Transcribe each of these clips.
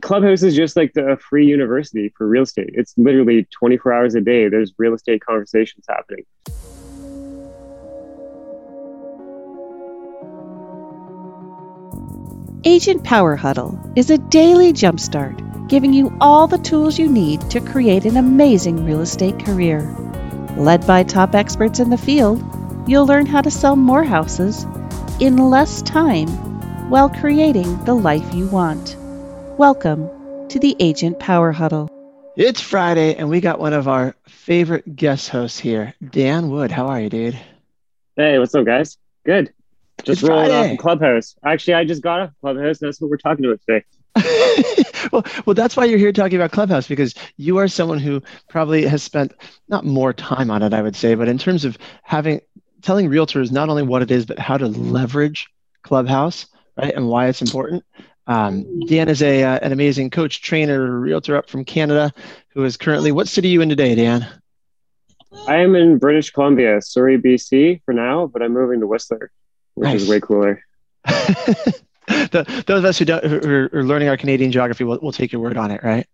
Clubhouse is just like the free university for real estate. It's literally 24 hours a day. There's real estate conversations happening. Agent Power Huddle is a daily jumpstart giving you all the tools you need to create an amazing real estate career. Led by top experts in the field, you'll learn how to sell more houses in less time while creating the life you want. Welcome to the Agent Power Huddle. It's Friday, and we got one of our favorite guest hosts here, Dan Wood. How are you, dude? Hey, what's up, guys? Good. Just it's rolling Friday. off Clubhouse. Actually, I just got a Clubhouse. And that's what we're talking about today. well, well, that's why you're here talking about Clubhouse because you are someone who probably has spent not more time on it, I would say, but in terms of having telling realtors not only what it is, but how to leverage Clubhouse, right, and why it's important. Um, Dan is a uh, an amazing coach, trainer, realtor up from Canada, who is currently. What city are you in today, Dan? I am in British Columbia, Surrey, BC, for now, but I'm moving to Whistler, which nice. is way cooler. the, those of us who, don't, who are learning our Canadian geography will will take your word on it, right?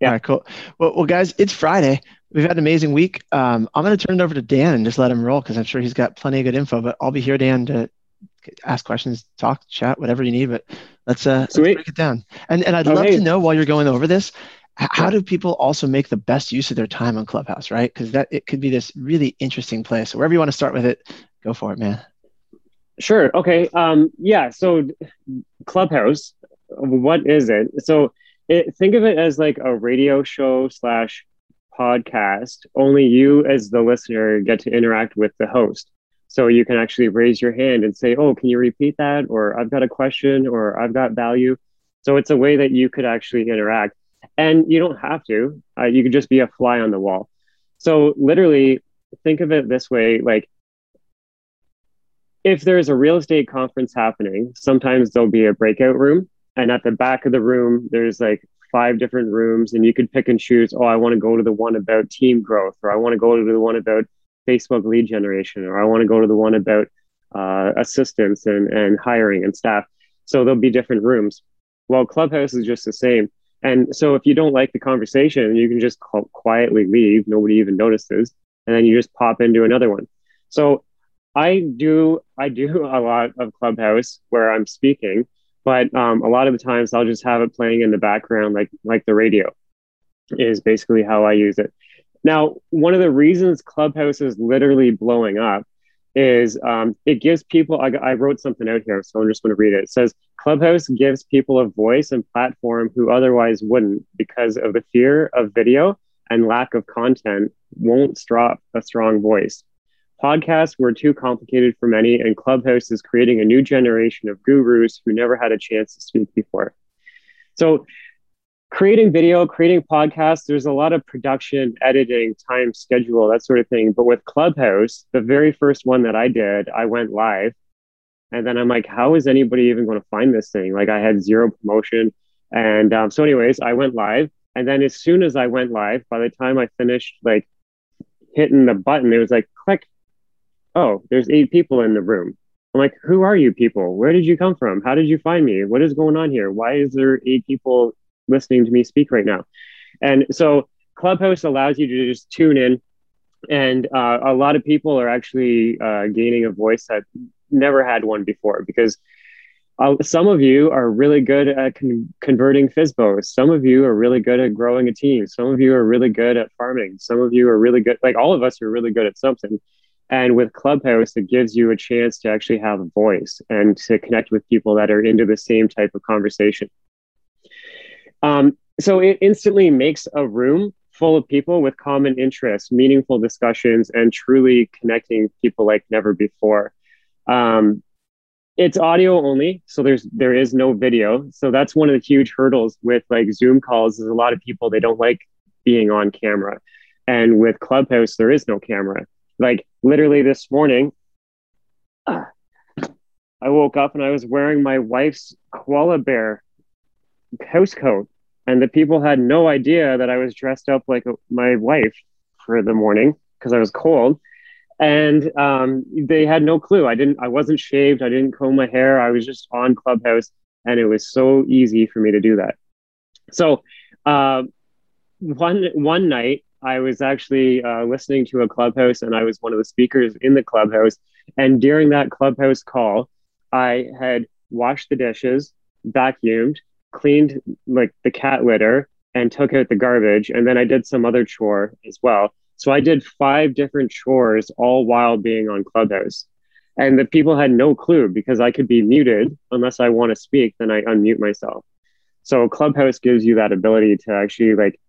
Yeah. All right, cool. Well, well, guys, it's Friday. We've had an amazing week. Um, I'm going to turn it over to Dan and just let him roll because I'm sure he's got plenty of good info. But I'll be here, Dan, to ask questions, talk, chat, whatever you need. But let's uh, let's break it down. And and I'd love to know while you're going over this, how do people also make the best use of their time on Clubhouse, right? Because that it could be this really interesting place. So wherever you want to start with it, go for it, man. Sure. Okay. Um, yeah. So Clubhouse, what is it? So it, think of it as like a radio show slash podcast. Only you, as the listener, get to interact with the host. So you can actually raise your hand and say, "Oh, can you repeat that?" Or "I've got a question," or "I've got value." So it's a way that you could actually interact, and you don't have to. Uh, you could just be a fly on the wall. So literally, think of it this way: like if there's a real estate conference happening, sometimes there'll be a breakout room, and at the back of the room, there's like five different rooms, and you could pick and choose. Oh, I want to go to the one about team growth, or I want to go to the one about Facebook lead generation, or I want to go to the one about uh, assistants and, and hiring and staff. So there'll be different rooms. Well, Clubhouse is just the same. And so if you don't like the conversation, you can just quietly leave. Nobody even notices. And then you just pop into another one. So I do I do a lot of Clubhouse where I'm speaking, but um, a lot of the times I'll just have it playing in the background, like like the radio, is basically how I use it. Now, one of the reasons Clubhouse is literally blowing up is um, it gives people, I, I, wrote something out here, so I'm just going to read it. It says Clubhouse gives people a voice and platform who otherwise wouldn't because of the fear of video and lack of content won't drop a strong voice. Podcasts were too complicated for many, and Clubhouse is creating a new generation of gurus who never had a chance to speak before. So creating video, creating podcasts, there's a lot of production, editing, time, schedule, that sort of thing. But with Clubhouse, the very first one that I did, I went live. And then I'm like, how is anybody even going to find this thing? Like, I had zero promotion. And um, so, anyways, I went live. And then as soon as I went live, by the time I finished, like, hitting the button, it was like, click. Oh, there's eight people in the room. I'm like, who are you people? Where did you come from? How did you find me? What is going on here? Why is there eight people listening to me speak right now. And so Clubhouse allows you to just tune in. And uh, a lot of people are actually uh, gaining a voice that never had one before because uh, some of you are really good at con- converting FSBOs. Some of you are really good at growing a team. Some of you are really good at farming. Some of you are really good, like all of us are really good at something. And with Clubhouse, it gives you a chance to actually have a voice and to connect with people that are into the same type of conversation. Um, so it instantly makes a room full of people with common interests, meaningful discussions, and truly connecting people like never before. Um, it's audio only, so there's there is no video. So that's one of the huge hurdles with like Zoom calls. Is a lot of people they don't like being on camera, and with Clubhouse there is no camera. Like literally this morning, uh, I woke up and I was wearing my wife's koala bear coat, and the people had no idea that I was dressed up like my wife for the morning because I was cold, and um, they had no clue. I didn't. I wasn't shaved. I didn't comb my hair. I was just on Clubhouse, and it was so easy for me to do that. So uh, one one night I was actually uh, listening to a clubhouse, and I was one of the speakers in the clubhouse. And during that clubhouse call, I had washed the dishes, vacuumed, cleaned like the cat litter, and took out the garbage. And then I did some other chore as well. So I did five different chores all while being on Clubhouse. And the people had no clue because I could be muted unless I want to speak, then I unmute myself. So Clubhouse gives you that ability to actually like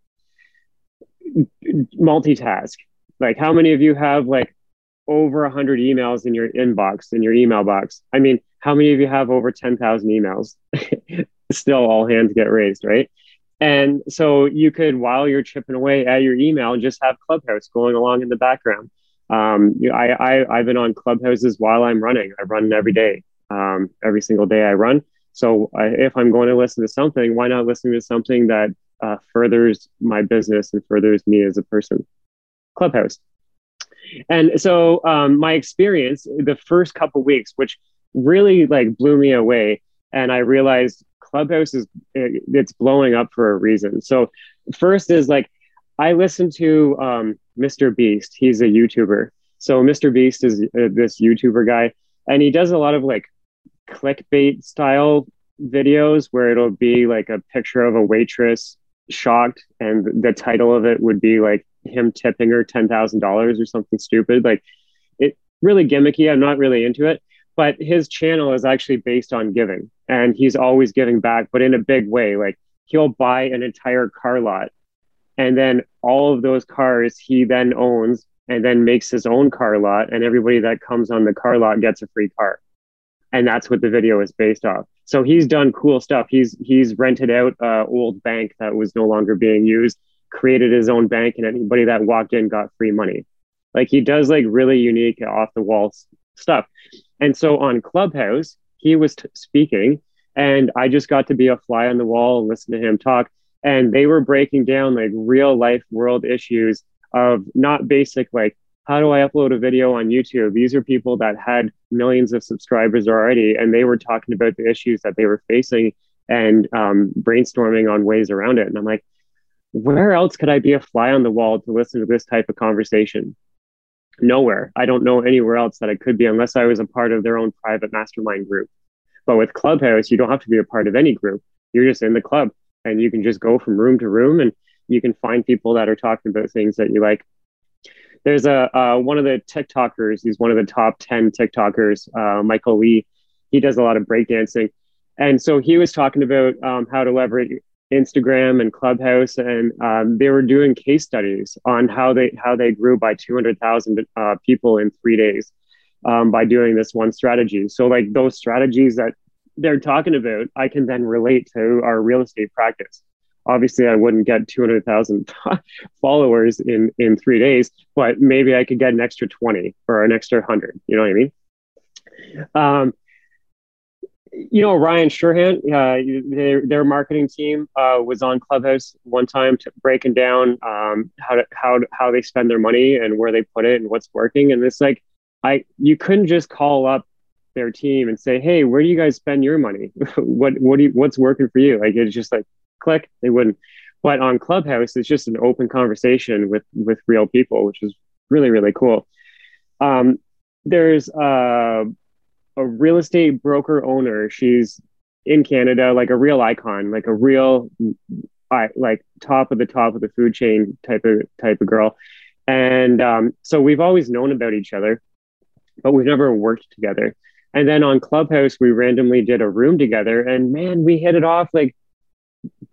multitask. Like how many of you have like over 100 emails in your inbox in your email box? I mean, how many of you have over 10,000 emails? Still all hands get raised, right? And so you could, while you're chipping away at your email, just have Clubhouse going along in the background. Um, you I, I, I've been on Clubhouses while I'm running. I run every day, um, every single day I run. So I, if I'm going to listen to something, why not listen to something that uh, furthers my business and furthers me as a person? Clubhouse. And so um, my experience, the first couple weeks, which really like blew me away, and I realized Clubhouse is it's blowing up for a reason. So first is like I listen to um, Mr. Beast. He's a YouTuber. So Mr. Beast is uh, this YouTuber guy, and he does a lot of like clickbait style videos where it'll be like a picture of a waitress shocked, and the title of it would be like him tipping her ten thousand dollars or something stupid. Like it really gimmicky. I'm not really into it but his channel is actually based on giving and he's always giving back but in a big way. Like he'll buy an entire car lot and then all of those cars he then owns and then makes his own car lot and everybody that comes on the car lot gets a free car. And that's what the video is based off. So he's done cool stuff. He's he's rented out a old bank that was no longer being used created his own bank and anybody that walked in got free money. Like he does like really unique off the wall stuff and so on Clubhouse, he was t- speaking, and I just got to be a fly on the wall and listen to him talk. And they were breaking down like real life world issues of not basic, like, how do I upload a video on YouTube? These are people that had millions of subscribers already, and they were talking about the issues that they were facing and um, brainstorming on ways around it. And I'm like, where else could I be a fly on the wall to listen to this type of conversation? Nowhere. I don't know anywhere else that I could be unless I was a part of their own private mastermind group. But with Clubhouse, you don't have to be a part of any group. You're just in the club and you can just go from room to room and you can find people that are talking about things that you like. There's a uh, one of the TikTokers. He's one of the top ten TikTokers. Uh, Michael Le. He does a lot of breakdancing, and so he was talking about um, how to leverage Instagram and Clubhouse, and um, they were doing case studies on how they how they grew by 200,000 uh, people in three days um, by doing this one strategy. So, like those strategies that they're talking about, I can then relate to our real estate practice. Obviously, I wouldn't get 200,000 followers in in three days, but maybe I could get an extra 20 or an extra 100. You know what I mean? Um, you know, Ryan Serhant, uh, their, their marketing team uh, was on Clubhouse one time to breaking down um, how to, how how they spend their money and where they put it and what's working. And it's like, I you couldn't just call up their team and say, "Hey, where do you guys spend your money? what what do you, what's working for you?" Like it's just like click. They wouldn't. But on Clubhouse, it's just an open conversation with with real people, which is really really cool. Um, there's uh, a real estate broker owner. She's in Canada, like a real icon, like a real, like top of the top of the food chain type of type of girl. And um, so we've always known about each other, but we've never worked together. And then on Clubhouse, we randomly did a room together, and man, we hit it off like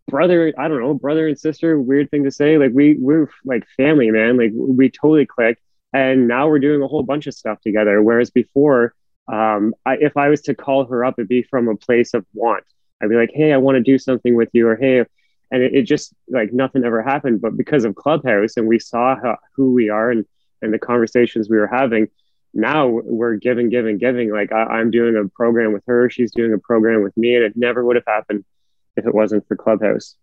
brother. I don't know, brother and sister. Weird thing to say. Like we we're like family, man. Like we totally clicked. And now we're doing a whole bunch of stuff together. Whereas before, um, I, if I was to call her up, it'd be from a place of want. I'd be like, hey, I want to do something with you, or hey, and it, it, just like nothing ever happened. But because of Clubhouse and we saw how, who we are and and the conversations we were having, now we're giving, giving, giving. Like I, am doing a program with her, she's doing a program with me, and it never would have happened if it wasn't for Clubhouse.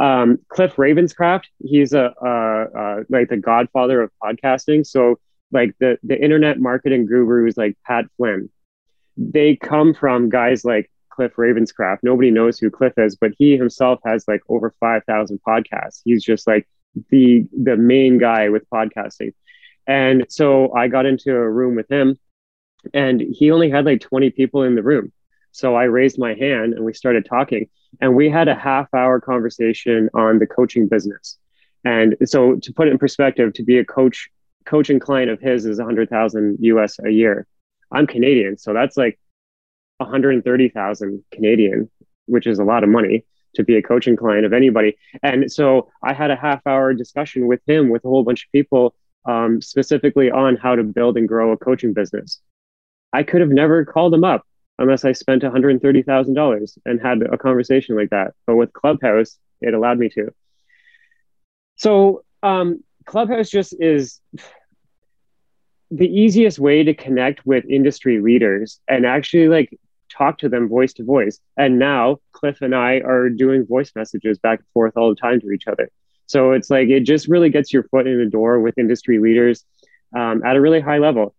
Um, Cliff Ravenscraft, he's a uh, uh, like the godfather of podcasting. So like the the internet marketing gurus like Pat Flynn, they come from guys like Cliff Ravenscraft. Nobody knows who Cliff is, but he himself has like over 5,000 podcasts. He's just like the the main guy with podcasting. And so I got into a room with him and he only had like 20 people in the room. So I raised my hand and we started talking and we had a half hour conversation on the coaching business. And so to put it in perspective, to be a coach coaching client of his is 100,000 US a year. I'm Canadian, so that's like 130,000 Canadian, which is a lot of money to be a coaching client of anybody. And so I had a half hour discussion with him with a whole bunch of people um, specifically on how to build and grow a coaching business. I could have never called him up unless I spent $130,000 and had a conversation like that. But with Clubhouse, it allowed me to. So um, Clubhouse just is the easiest way to connect with industry leaders and actually like talk to them voice to voice. And now Cliff and I are doing voice messages back and forth all the time to each other. So it's like it just really gets your foot in the door with industry leaders um, at a really high level.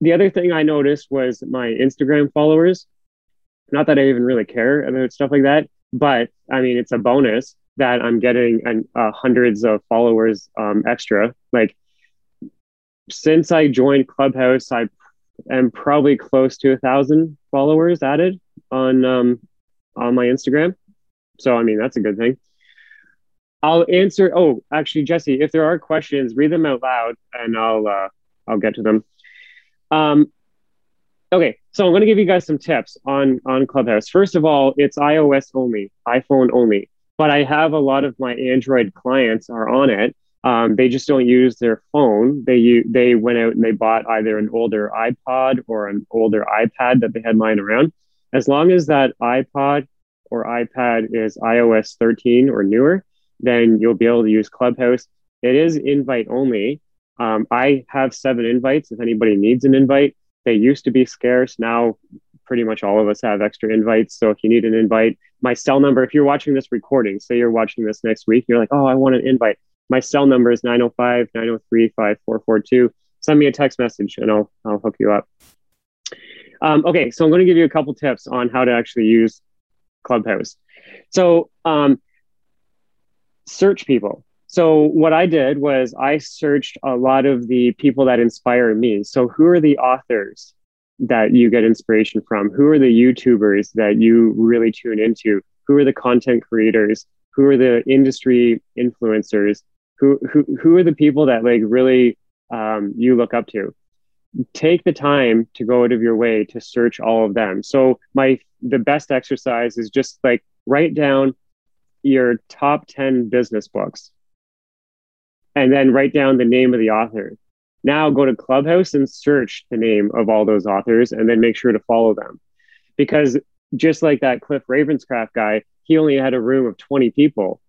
The other thing I noticed was my Instagram followers. Not that I even really care about stuff like that, but I mean, it's a bonus that I'm getting an, uh, hundreds of followers um, extra. Like since I joined Clubhouse, I am probably close to a thousand followers added on um, on my Instagram. So I mean that's a good thing. I'll answer. Oh, actually, Jesse, if there are questions, read them out loud, and I'll uh, I'll get to them. Um, okay, so I'm going to give you guys some tips on on Clubhouse. First of all, it's iOS only, iPhone only, but I have a lot of my Android clients are on it, um, they just don't use their phone. They they went out and they bought either an older iPod or an older iPad that they had lying around. As long as that iPod or iPad is iOS 13 or newer, then you'll be able to use Clubhouse. It is invite only. Um, I have seven invites. If anybody needs an invite, they used to be scarce. Now, pretty much all of us have extra invites. So if you need an invite, my cell number, if you're watching this recording, say you're watching this next week, you're like, oh, I want an invite my cell number is 905 903 5442. Send me a text message and I'll, I'll hook you up. Um, okay, so I'm going to give you a couple tips on how to actually use Clubhouse. So, um, search people. So, what I did was I searched a lot of the people that inspire me. So, who are the authors that you get inspiration from? Who are the YouTubers that you really tune into? Who are the content creators? Who are the industry influencers? Who who who are the people that like really um, you look up to? Take the time to go out of your way to search all of them. So my the best exercise is just like write down your top 10 business books and then write down the name of the author. Now go to clubhouse and search the name of all those authors and then make sure to follow them. Because just like that cliff ravenscraft guy he only had a room of 20 people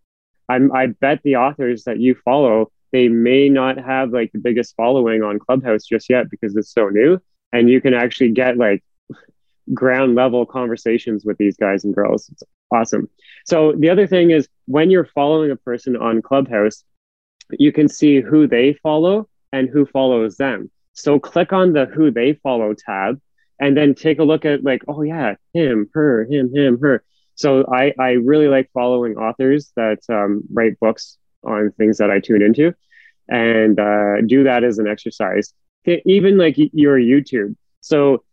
I'm, I bet the authors that you follow, they may not have like the biggest following on Clubhouse just yet because it's so new. And you can actually get like ground level conversations with these guys and girls. It's awesome. So the other thing is when you're following a person on Clubhouse, you can see who they follow and who follows them. So click on the who they follow tab and then take a look at like, oh yeah, him, her, him, him, her so I, I really like following authors that um, write books on things that I tune into and uh, do that as an exercise. Even like your YouTube. So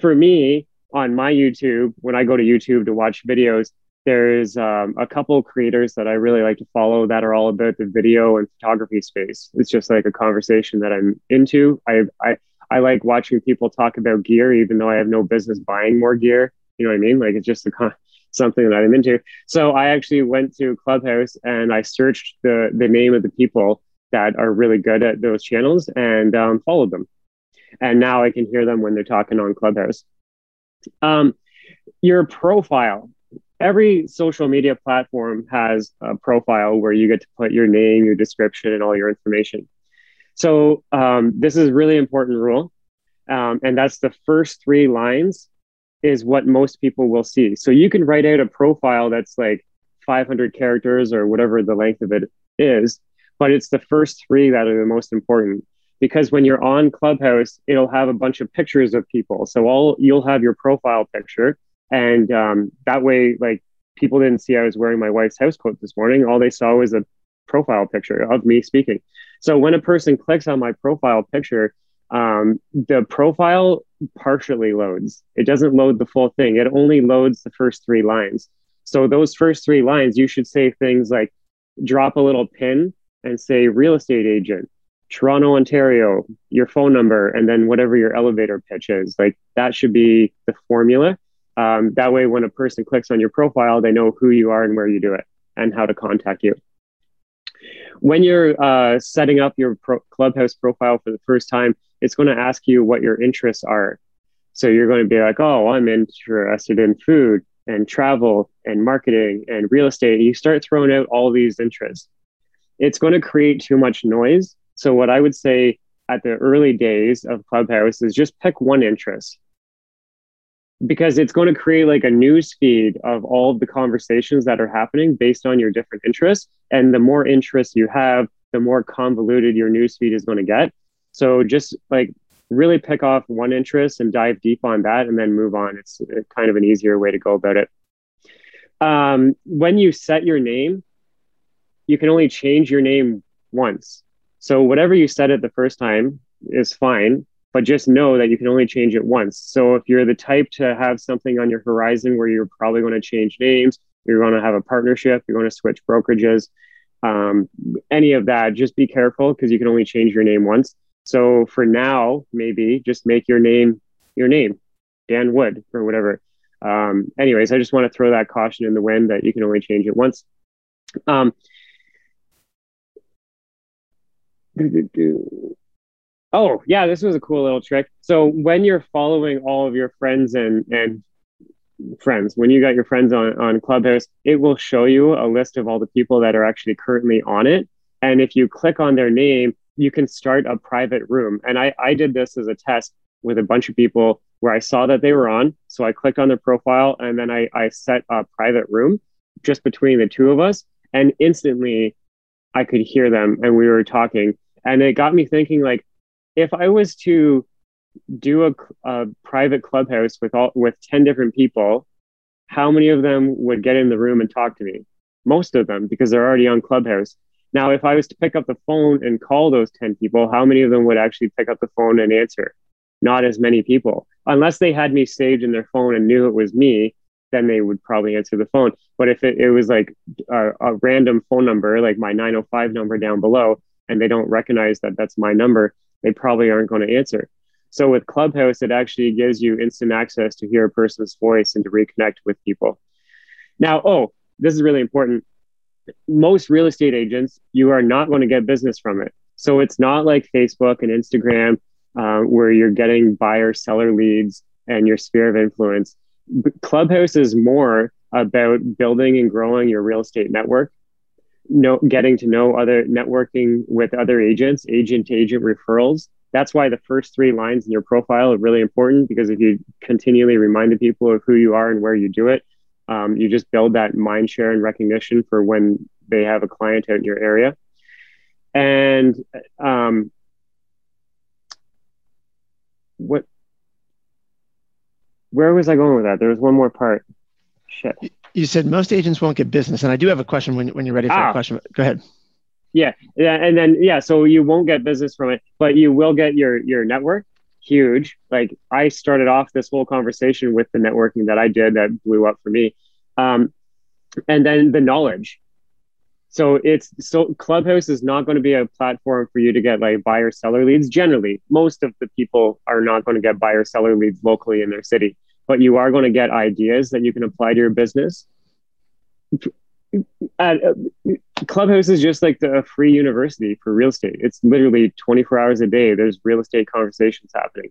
for me, on my YouTube, when I go to YouTube to watch videos, there's um, a couple creators that I really like to follow that are all about the video and photography space. It's just like a conversation that I'm into. I, I, I like watching people talk about gear, even though I have no business buying more gear. You know what I mean? Like it's just a con- something that I'm into. So I actually went to Clubhouse and I searched the the name of the people that are really good at those channels and um, followed them. And now I can hear them when they're talking on Clubhouse. Um, your profile. Every social media platform has a profile where you get to put your name, your description, and all your information. So um, this is really important rule. Um, and that's the first three lines is what most people will see. So you can write out a profile that's like 500 characters or whatever the length of it is, but it's the first three that are the most important because when you're on Clubhouse, it'll have a bunch of pictures of people. So all you'll have your profile picture And um, that way, like people didn't see I was wearing my wife's house coat this morning. All they saw was a profile picture of me speaking. So when a person clicks on my profile picture, um, the profile partially loads. It doesn't load the full thing. It only loads the first three lines. So those first three lines, you should say things like drop a little pin and say real estate agent, Toronto, Ontario, your phone number, and then whatever your elevator pitch is. Like that should be the formula. Um, that way, when a person clicks on your profile, they know who you are and where you do it and how to contact you. When you're uh, setting up your pro- Clubhouse profile for the first time, it's going to ask you what your interests are. So you're going to be like, oh, I'm interested in food and travel and marketing and real estate. You start throwing out all these interests. It's going to create too much noise. So, what I would say at the early days of Clubhouse is just pick one interest because it's going to create like a news feed of all of the conversations that are happening based on your different interests. And the more interests you have, the more convoluted your news feed is going to get. So just like really pick off one interest and dive deep on that and then move on. It's kind of an easier way to go about it. Um, when you set your name, you can only change your name once. So whatever you set it the first time is fine, but just know that you can only change it once. So if you're the type to have something on your horizon where you're probably going to change names, you're going to have a partnership, you're going to switch brokerages, um, any of that, just be careful because you can only change your name once. So for now, maybe just make your name your name, Dan Wood or whatever. Um, anyways, I just want to throw that caution in the wind that you can only change it once. Um, oh yeah, this was a cool little trick. So when you're following all of your friends and and friends, when you got your friends on on Clubhouse, it will show you a list of all the people that are actually currently on it. And if you click on their name, you can start a private room. And I, I did this as a test with a bunch of people where I saw that they were on. So I clicked on their profile and then I, I set a private room just between the two of us. And instantly I could hear them and we were talking. And it got me thinking like, if I was to do a, a private clubhouse with all with 10 different people, how many of them would get in the room and talk to me? Most of them, because they're already on Clubhouse. Now, if I was to pick up the phone and call those 10 people, how many of them would actually pick up the phone and answer? Not as many people. Unless they had me saved in their phone and knew it was me, then they would probably answer the phone. But if it, it was like a, a random phone number, like my 905 number down below, and they don't recognize that that's my number, they probably aren't going to answer. So with Clubhouse, it actually gives you instant access to hear a person's voice and to reconnect with people. Now, oh, this is really important most real estate agents, you are not going to get business from it. So it's not like Facebook and Instagram uh, where you're getting buyer seller leads and your sphere of influence. Clubhouse is more about building and growing your real estate network, know, getting to know other networking with other agents, agent to agent referrals. That's why the first three lines in your profile are really important because if you continually remind the people of who you are and where you do it, um, you just build that mind share and recognition for when they have a client out in your area. And um, what, where was I going with that? There was one more part. Shit. You said most agents won't get business, and I do have a question when when you're ready for ah. a question. Go ahead. Yeah, yeah, and then yeah, so you won't get business from it, but you will get your your network huge. Like I started off this whole conversation with the networking that I did that blew up for me. Um, and then the knowledge. So it's so Clubhouse is not going to be a platform for you to get like buyer seller leads. Generally, most of the people are not going to get buyer seller leads locally in their city, but you are going to get ideas that you can apply to your business. uh, Clubhouse is just like the free university for real estate. It's literally 24 hours a day. There's real estate conversations happening.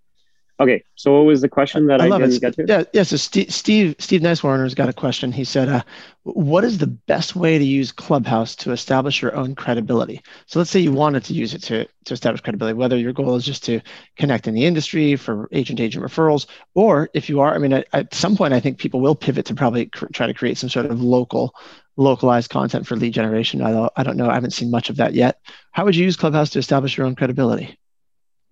Okay, so what was the question that I, I didn't it. get to? Yeah, yeah. So Steve Steve, Steve Nicewarner's got a question. He said, uh, "What is the best way to use Clubhouse to establish your own credibility?" So let's say you wanted to use it to to establish credibility, whether your goal is just to connect in the industry for agent agent referrals, or if you are, I mean, at, at some point, I think people will pivot to probably cr- try to create some sort of local localized content for lead generation. I don't, I don't know. I haven't seen much of that yet. How would you use Clubhouse to establish your own credibility?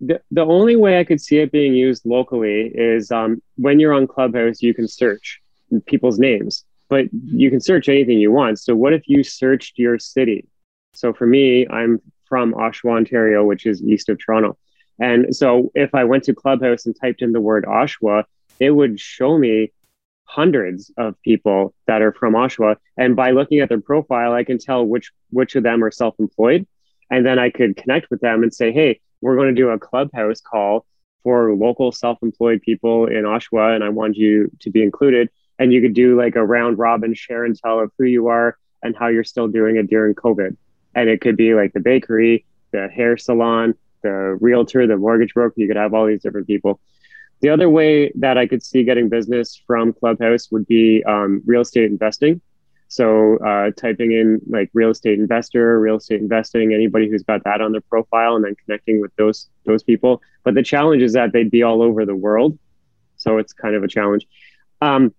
The, the only way I could see it being used locally is um, when you're on Clubhouse, you can search. people's names, but you can search anything you want. So what if you searched your city? So for me, I'm from Oshawa, Ontario, which is east of Toronto. And so if I went to Clubhouse and typed in the word Oshawa, it would show me hundreds of people that are from Oshawa. And by looking at their profile, I can tell which which of them are self-employed. And then I could connect with them and say, hey, we're going to do a clubhouse call for local self-employed people in Oshawa, and I want you to be included. And you could do like a round robin share and tell of who you are and how you're still doing it during COVID. And it could be like the bakery, the hair salon, the realtor, the mortgage broker. You could have all these different people. The other way that I could see getting business from Clubhouse would be um, real estate investing. So uh, typing in like real estate investor, real estate investing, anybody who's got that on their profile, and then connecting with those those people. But the challenge is that they'd be all over the world, so it's kind of a challenge. Um,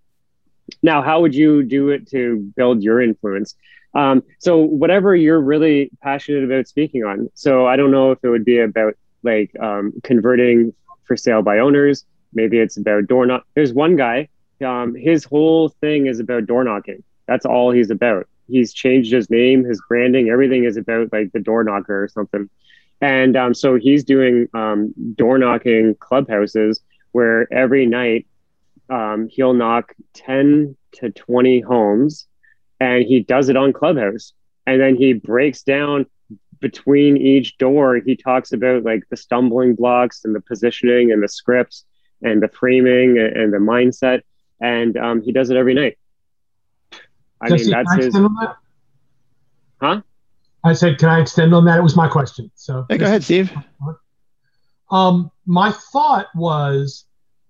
now, how would you do it to build your influence? Um, so whatever you're really passionate about speaking on. So I don't know if it would be about like um, converting for sale by owners. Maybe it's about door knock. There's one guy. Um, his whole thing is about door knocking. That's all he's about. He's changed his name, his branding, everything is about like the door knocker or something. And um, so he's doing um, door knocking clubhouses where every night um, he'll knock 10 to 20 homes and he does it on Clubhouse. And then he breaks down between each door. He talks about like the stumbling blocks and the positioning and the scripts and the framing and, and the mindset. And um, he does it every night. I Jesse, mean, that's his. Huh? I said, can I extend on that? It was my question. So hey, go ahead, Steve. Um, my thought was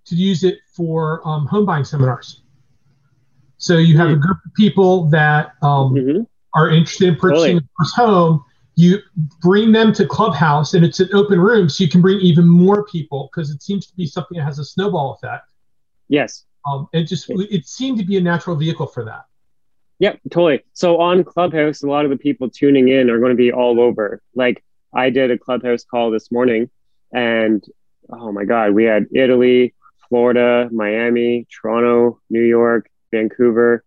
to use it for um, home buying seminars. So you have a group of people that um, mm-hmm. are interested in purchasing totally. a first home. You bring them to Clubhouse, and it's an open room, so you can bring even more people because it seems to be something that has a snowball effect. Yes. Um, it just it seemed to be a natural vehicle for that. Yep, totally. So on Clubhouse, a lot of the people tuning in are going to be all over. Like I did a Clubhouse call this morning, and oh my God, we had Italy, Florida, Miami, Toronto, New York, Vancouver,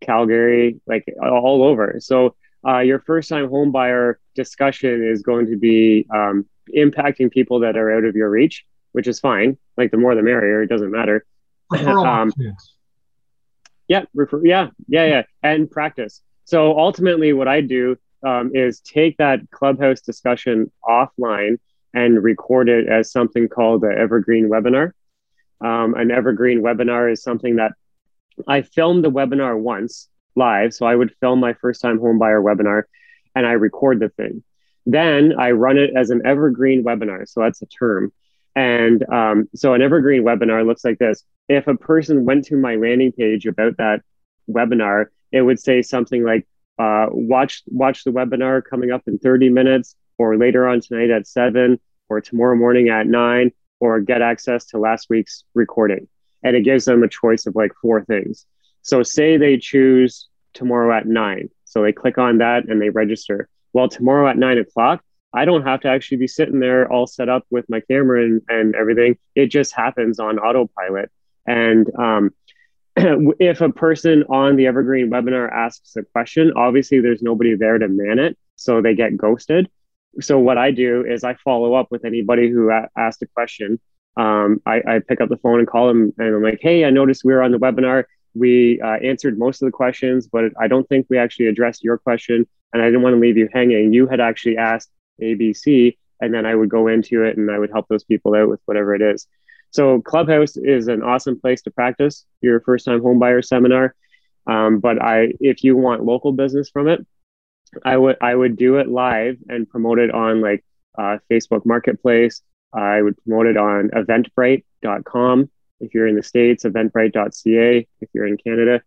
Calgary, like all over. So uh, your first time home buyer discussion is going to be um, impacting people that are out of your reach, which is fine. Like the more the merrier, it doesn't matter. um, yeah, refer, yeah, yeah, yeah, and practice. So ultimately, what I do um, is take that clubhouse discussion offline and record it as something called an evergreen webinar. Um, an evergreen webinar is something that I filmed the webinar once live. So I would film my first time homebuyer webinar and I record the thing. Then I run it as an evergreen webinar. So that's a term. And um, so an evergreen webinar looks like this. If a person went to my landing page about that webinar, it would say something like, uh, watch, watch the webinar coming up in 30 minutes or later on tonight at seven or tomorrow morning at nine or get access to last week's recording and it gives them a choice of like four things. So say they choose tomorrow at nine. So they click on that and they register. Well, tomorrow at nine o'clock, I don't have to actually be sitting there all set up with my camera and, and everything. It just happens on autopilot. And um, if a person on the Evergreen webinar asks a question, obviously there's nobody there to man it. So they get ghosted. So what I do is I follow up with anybody who a- asked a question um, I, I, pick up the phone and call them and I'm like, hey, I noticed we were on the webinar. We uh, answered most of the questions, but I don't think we actually addressed your question. And I didn't want to leave you hanging. You had actually asked ABC, and then I would go into it and I would help those people out with whatever it is. So Clubhouse is an awesome place to practice your first time homebuyer seminar. Um, but I, if you want local business from it, I would I would do it live and promote it on like uh, Facebook Marketplace, I would promote it on eventbrite.com if you're in the States, eventbrite.ca if you're in Canada,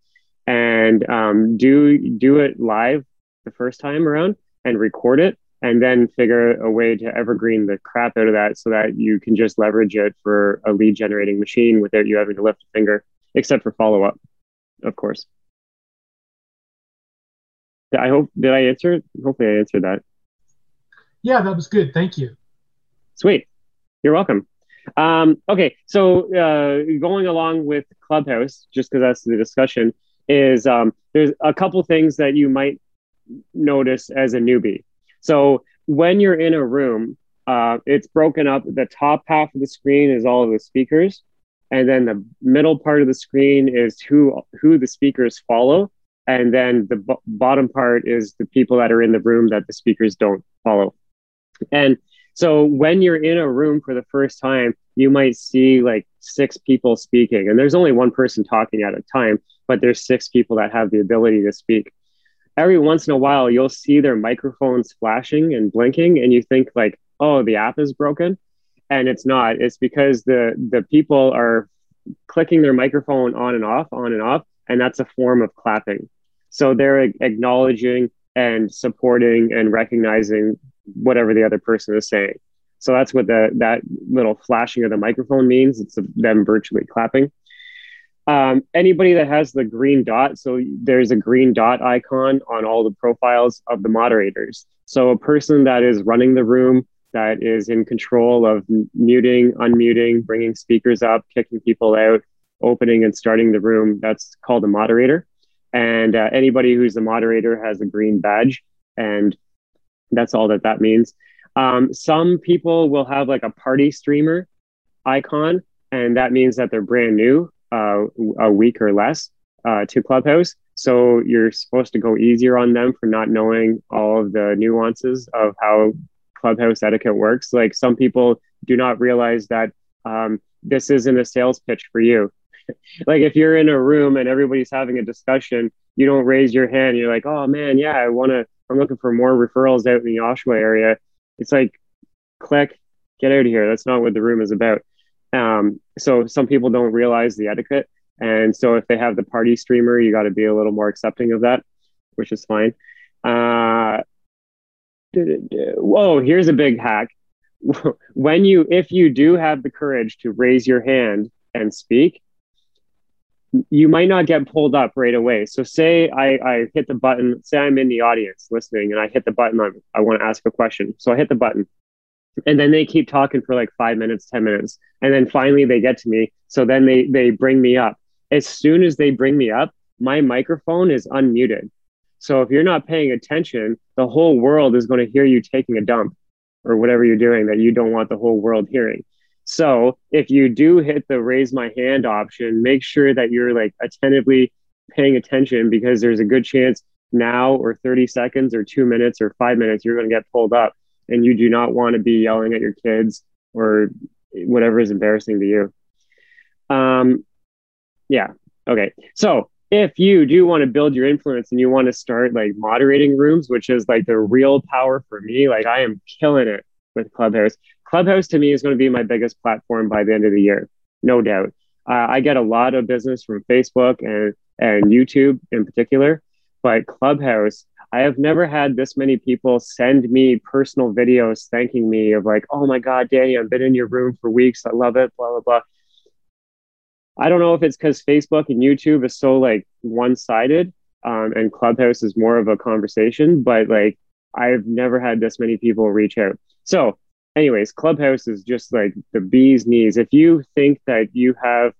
and um, do, do it live the first time around and record it and then figure a way to evergreen the crap out of that so that you can just leverage it for a lead generating machine without you having to lift a finger, except for follow up, of course. I hope did I answer? Hopefully, I answered that. Yeah, that was good. Thank you. Sweet. You're welcome. Um, okay, so uh, going along with Clubhouse, just because that's the discussion, is um, there's a couple things that you might notice as a newbie. So when you're in a room, uh, it's broken up. The top half of the screen is all of the speakers, and then the middle part of the screen is who who the speakers follow, and then the b- bottom part is the people that are in the room that the speakers don't follow. And so when you're in a room for the first time, you might see like six people speaking, and there's only one person talking at a time, but there's six people that have the ability to speak. Every once in a while, you'll see their microphones flashing and blinking, and you think like, "Oh, the app is broken," and it's not. It's because the the people are clicking their microphone on and off, on and off, and that's a form of clapping. So they're acknowledging and supporting and recognizing whatever the other person is saying. So that's what the that little flashing of the microphone means. It's them virtually clapping. Um, anybody that has the green dot, so there's a green dot icon on all the profiles of the moderators. So a person that is running the room, that is in control of muting, unmuting, bringing speakers up, kicking people out, opening and starting the room, that's called a moderator. And uh, anybody who's a moderator has a green badge. And that's all that that means. Um, some people will have like a party streamer icon, and that means that they're brand new, a week or less uh, to Clubhouse. So you're supposed to go easier on them for not knowing all of the nuances of how Clubhouse etiquette works. Like some people do not realize that um, this isn't a sales pitch for you. like if you're in a room and everybody's having a discussion, you don't raise your hand. You're like, oh man, yeah, I want to I'm looking for more referrals out in the Oshawa area. It's like, click, get out of here. That's not what the room is about. Um, so some people don't realize the etiquette. And so if they have the party streamer, you got to be a little more accepting of that, which is fine. Uh, whoa, here's a big hack. when you, if you do have the courage to raise your hand and speak, you might not get pulled up right away. So say I, I hit the button, say I'm in the audience listening and I hit the button, I, I want to ask a question. So I hit the button and then they keep talking for like five minutes, 10 minutes. And then finally they get to me. So then they, they bring me up. As soon as they bring me up, my microphone is unmuted. So if you're not paying attention, the whole world is going to hear you taking a dump or whatever you're doing that you don't want the whole world hearing. So if you do hit the raise my hand option, make sure that you're like attentively paying attention because there's a good chance now or 30 seconds or two minutes or five minutes, you're going to get pulled up and you do not want to be yelling at your kids or whatever is embarrassing to you. Um, yeah. Okay. So if you do want to build your influence and you want to start like moderating rooms, which is like the real power for me, like I am killing it with Clubhouse. Clubhouse to me is going to be my biggest platform by the end of the year, no doubt. Uh, I get a lot of business from Facebook and and YouTube in particular, but Clubhouse, I have never had this many people send me personal videos thanking me of like, oh my God, Danny, I've been in your room for weeks. I love it, blah, blah, blah. I don't know if it's because Facebook and YouTube is so like one sided um, and Clubhouse is more of a conversation, but like I've never had this many people reach out. So, anyways, Clubhouse is just like the bee's knees. If you think that you have,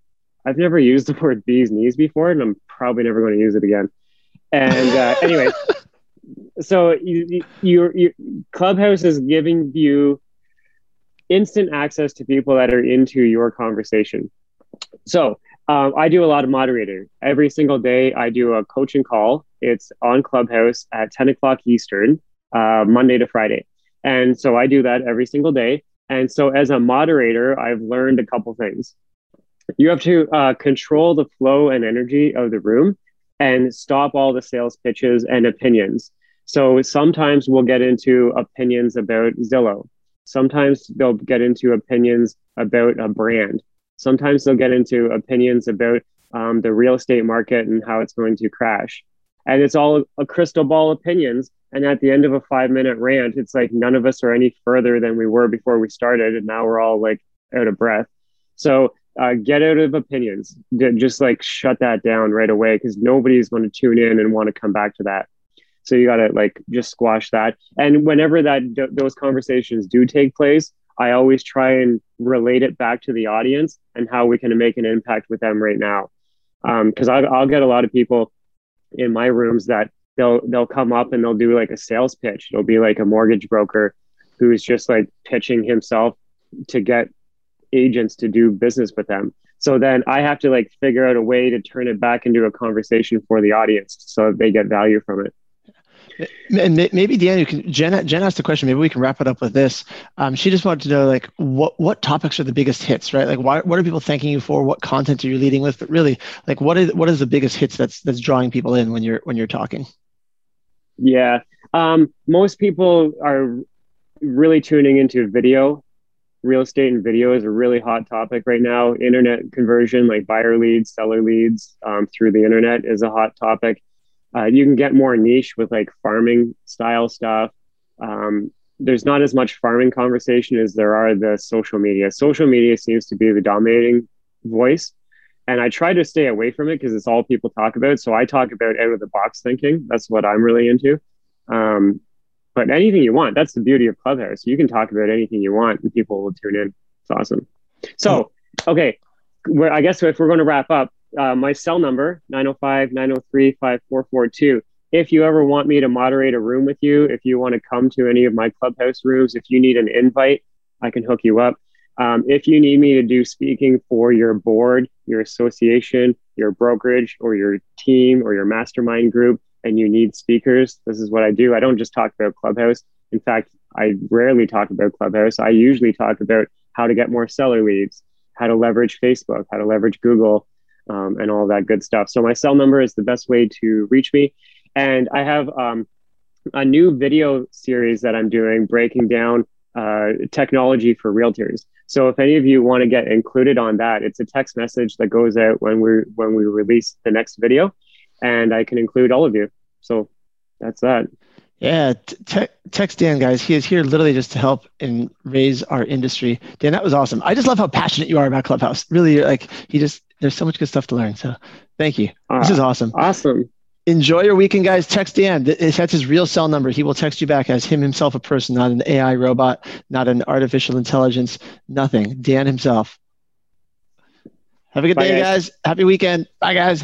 I've never used the word bee's knees before, and I'm probably never going to use it again. And uh, anyway, so you, you, you, Clubhouse is giving you instant access to people that are into your conversation. So um, I do a lot of moderator. Every single day, I do a coaching call. It's on Clubhouse at 10 o'clock Eastern, uh, Monday to Friday. And so I do that every single day. And so as a moderator, I've learned a couple things. You have to uh, control the flow and energy of the room and stop all the sales pitches and opinions. So sometimes we'll get into opinions about Zillow. Sometimes they'll get into opinions about a brand. Sometimes they'll get into opinions about um, the real estate market and how it's going to crash. And it's all a crystal ball opinions. And at the end of a five minute rant, it's like none of us are any further than we were before we started. And now we're all like out of breath. So uh, get out of opinions. Just like shut that down right away because nobody's going to tune in and want to come back to that. So you got to like just squash that. And whenever that those conversations do take place, I always try and relate it back to the audience and how we can make an impact with them right now. Because um, I'll, I'll get a lot of people in my rooms that they'll they'll come up and they'll do like a sales pitch. It'll be like a mortgage broker who's just like pitching himself to get agents to do business with them. So then I have to like figure out a way to turn it back into a conversation for the audience so they get value from it. And maybe Dan, you can Jen. Jen asked a question. Maybe we can wrap it up with this. Um, she just wanted to know, like, what what topics are the biggest hits, right? Like, why, what are people thanking you for? What content are you leading with? But really, like, what is what is the biggest hits that's that's drawing people in when you're when you're talking? Yeah, um, most people are really tuning into video. Real estate and video is a really hot topic right now. Internet conversion, like buyer leads, seller leads um, through the internet, is a hot topic. Uh, you can get more niche with like farming style stuff. Um, there's not as much farming conversation as there are the social media. Social media seems to be the dominating voice. And I try to stay away from it because it's all people talk about. So I talk about out of the box thinking. That's what I'm really into. Um, but anything you want, that's the beauty of Clubhouse. You can talk about anything you want and people will tune in. It's awesome. So, okay, where I guess if we're going to wrap up, uh, my cell number 905 903 5442 if you ever want me to moderate a room with you if you want to come to any of my clubhouse rooms if you need an invite i can hook you up um, if you need me to do speaking for your board your association your brokerage or your team or your mastermind group and you need speakers this is what i do i don't just talk about clubhouse in fact i rarely talk about clubhouse i usually talk about how to get more seller leads how to leverage facebook how to leverage google um, and all that good stuff. So my cell number is the best way to reach me. And I have um, a new video series that I'm doing breaking down uh, technology for realtors. So if any of you want to get included on that, it's a text message that goes out when we when we release the next video, and I can include all of you. So that's that. Yeah, te- text Dan, guys. He is here literally just to help and raise our industry. Dan, that was awesome. I just love how passionate you are about Clubhouse. Really, like he just there's so much good stuff to learn. So thank you. Uh, this is awesome. Awesome. Enjoy your weekend, guys. Text Dan. That's his real cell number. He will text you back as him himself, a person, not an AI robot, not an artificial intelligence, nothing. Dan himself. Have a good Bye, day, guys. guys. Happy weekend. Bye, guys.